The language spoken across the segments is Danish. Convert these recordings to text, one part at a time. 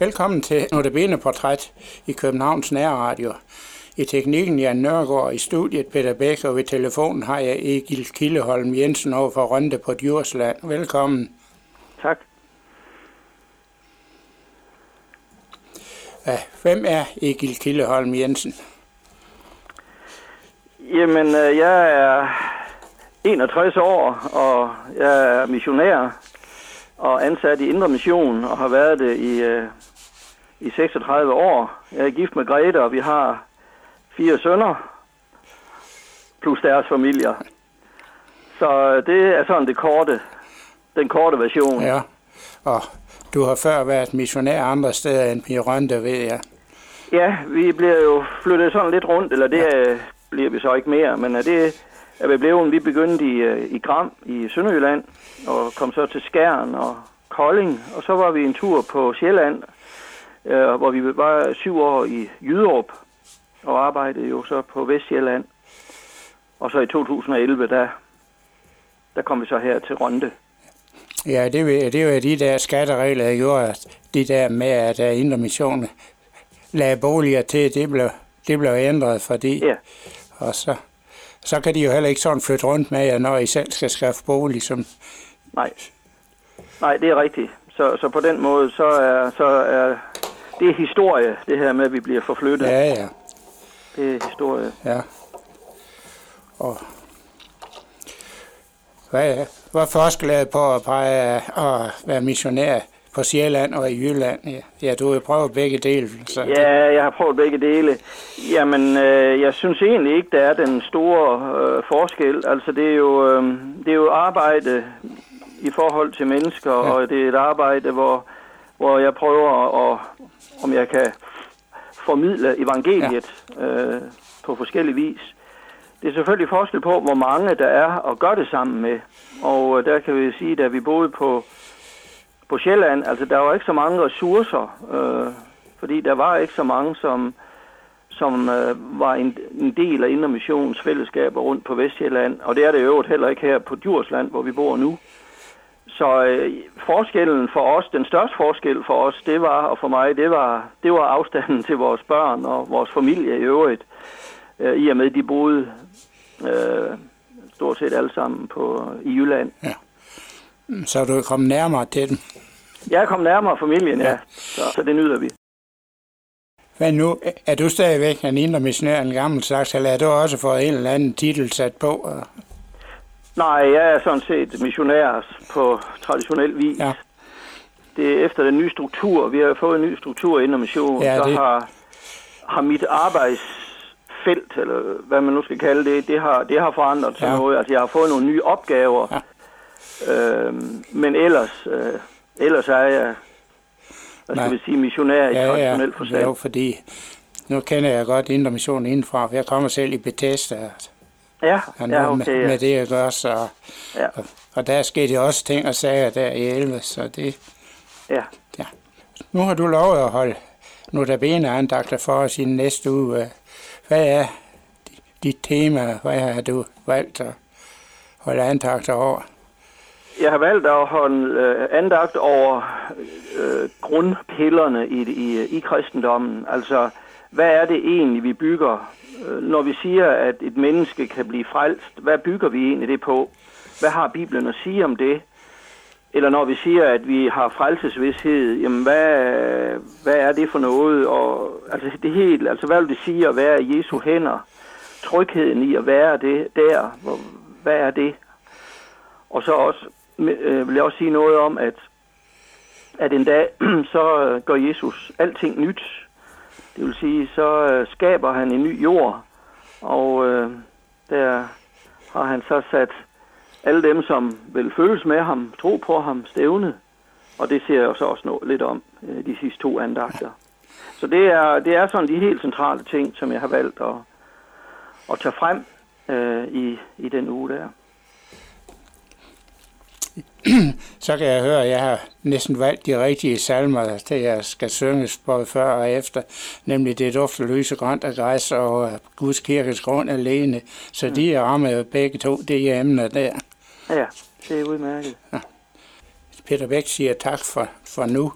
Velkommen til Notabene Portræt i Københavns Nærradio. I teknikken Jan Nørgaard, i studiet Peter Bæk, og ved telefonen har jeg Egil Kildeholm Jensen over for Rønde på Djursland. Velkommen. Tak. Hvem er Egil Kildeholm Jensen? Jamen, øh, jeg er 61 år, og jeg er missionær og ansat i Indre Mission, og har været det i, øh, i 36 år. Jeg er gift med Grete, og vi har fire sønner, plus deres familier. Så det er sådan det korte, den korte version. Ja, og du har før været missionær andre steder end i Rønde, ved jeg. Ja, vi bliver jo flyttet sådan lidt rundt, eller det ja. bliver vi så ikke mere, men er det er vi blevet, vi begyndte i, øh, i Gram i Sønderjylland, og kom så til Skjern og Kolding, og så var vi en tur på Sjælland, øh, hvor vi var syv år i Jyderup, og arbejdede jo så på Vestjylland. Og så i 2011, der, der kom vi så her til Rønde. Ja, det, det var de der skatteregler, der gjorde, de der med, at der indre mission lagde boliger til, det blev, det blev ændret, fordi... Ja. Og så, så kan de jo heller ikke sådan flytte rundt med jer, når I selv skal skaffe bolig. Som... Nej. Nej, det er rigtigt. Så, så på den måde, så er, så er det er historie, det her med, at vi bliver forflyttet. Ja, ja. Det er historie. Ja. Og hvad, hvad er forskellen på at, pege, at være missionær på Sjælland og i Jylland? Ja, ja du har prøvet begge dele. Så ja, jeg har prøvet begge dele. Jamen, øh, jeg synes egentlig ikke, der er den store øh, forskel. Altså, det er, jo, øh, det er jo arbejde i forhold til mennesker, ja. og det er et arbejde, hvor, hvor jeg prøver at, om jeg kan formidle evangeliet ja. øh, på forskellige vis. Det er selvfølgelig forskel på, hvor mange der er og gør det sammen med. Og øh, der kan vi sige, da vi boede på, på Sjælland, altså der var ikke så mange ressourcer, øh, fordi der var ikke så mange, som, som øh, var en, en del af Indre Missions fællesskaber rundt på Vestjylland. Og det er det jo heller ikke her på Djursland, hvor vi bor nu. Så øh, forskellen for os, den største forskel for os, det var, og for mig, det var, det var afstanden til vores børn og vores familie i øvrigt. Øh, I og med, de boede øh, stort set alle sammen på, i Jylland. Ja. Så du er kommet nærmere til dem? Jeg er kommet nærmere familien, ja. ja. Så, så det nyder vi. Men nu, er du stadigvæk en indre missionær, en gammel slags, eller er du også fået en eller anden titel sat på? Nej, jeg er sådan set missionær på traditionel vis. Ja. Det er efter den nye struktur. Vi har fået en ny struktur inden mission. Ja, det... Så har, har mit arbejdsfelt, eller hvad man nu skal kalde det, det har, det har forandret sig ja. noget. Altså, jeg har fået nogle nye opgaver. Ja. Øhm, men ellers, øh, ellers er jeg, hvad skal vi sige, missionær i ja, traditionel forstand. Ja, jo, fordi nu kender jeg godt Indre Mission indenfra, for jeg kommer selv i Bethesda. Ja, ja okay. Med, med det at gøre, så, ja. og, og der skete også ting og sager der i 11, så det... Ja. ja. Nu har du lovet at holde notabene andagter for os i næste uge. Hvad er dit tema? Hvad har du valgt at holde andagter over? Jeg har valgt at holde øh, andagt over øh, grundpillerne i, i, i kristendommen. Altså, hvad er det egentlig, vi bygger øh, når vi siger, at et menneske kan blive frelst, hvad bygger vi egentlig det på? Hvad har Bibelen at sige om det? Eller når vi siger, at vi har frelsesvidshed, jamen hvad, hvad er det for noget? Og, altså det helt, altså hvad vil det sige at være i Jesu hænder? Trygheden i at være det der, hvor, hvad er det? Og så også, øh, vil jeg også sige noget om, at, at en dag, så gør Jesus alting nyt. Det vil sige, så øh, skaber han en ny jord, og øh, der har han så sat alle dem, som vil følges med ham, tro på ham, stævne. Og det ser jeg så også noget lidt om øh, de sidste to andagter. Så det er, det er sådan de helt centrale ting, som jeg har valgt at, at tage frem øh, i, i den uge der. så kan jeg høre, at jeg har næsten valgt de rigtige salmer, til jeg skal synges både før og efter, nemlig det dufter lyse grønt af græs og Guds kirkes grund alene. Så mm. de er rammer begge to, det er emner der. Ja, det er udmærket. Ja. Peter Bæk siger tak for, for nu.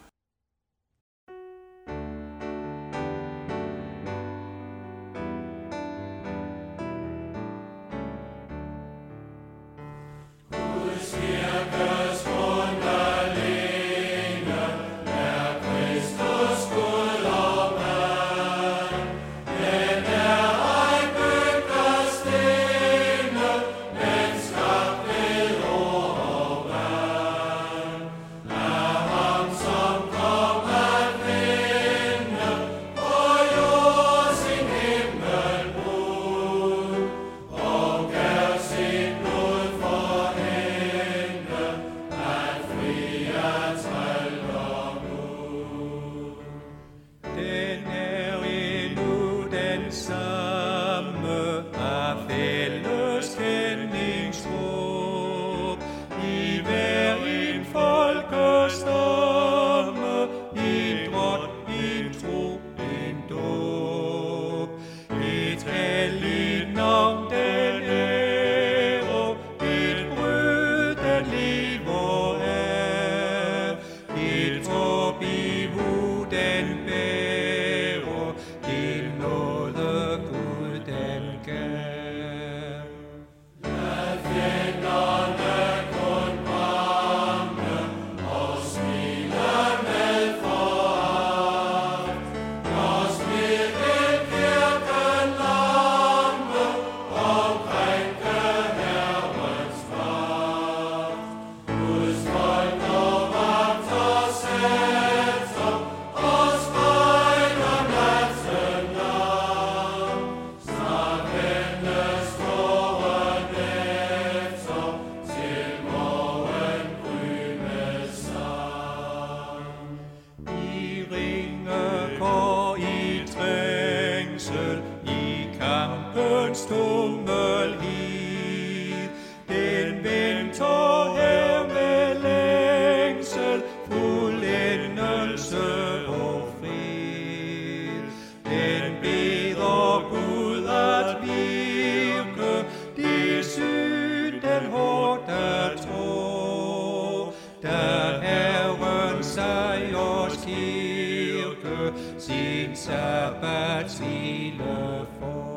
before.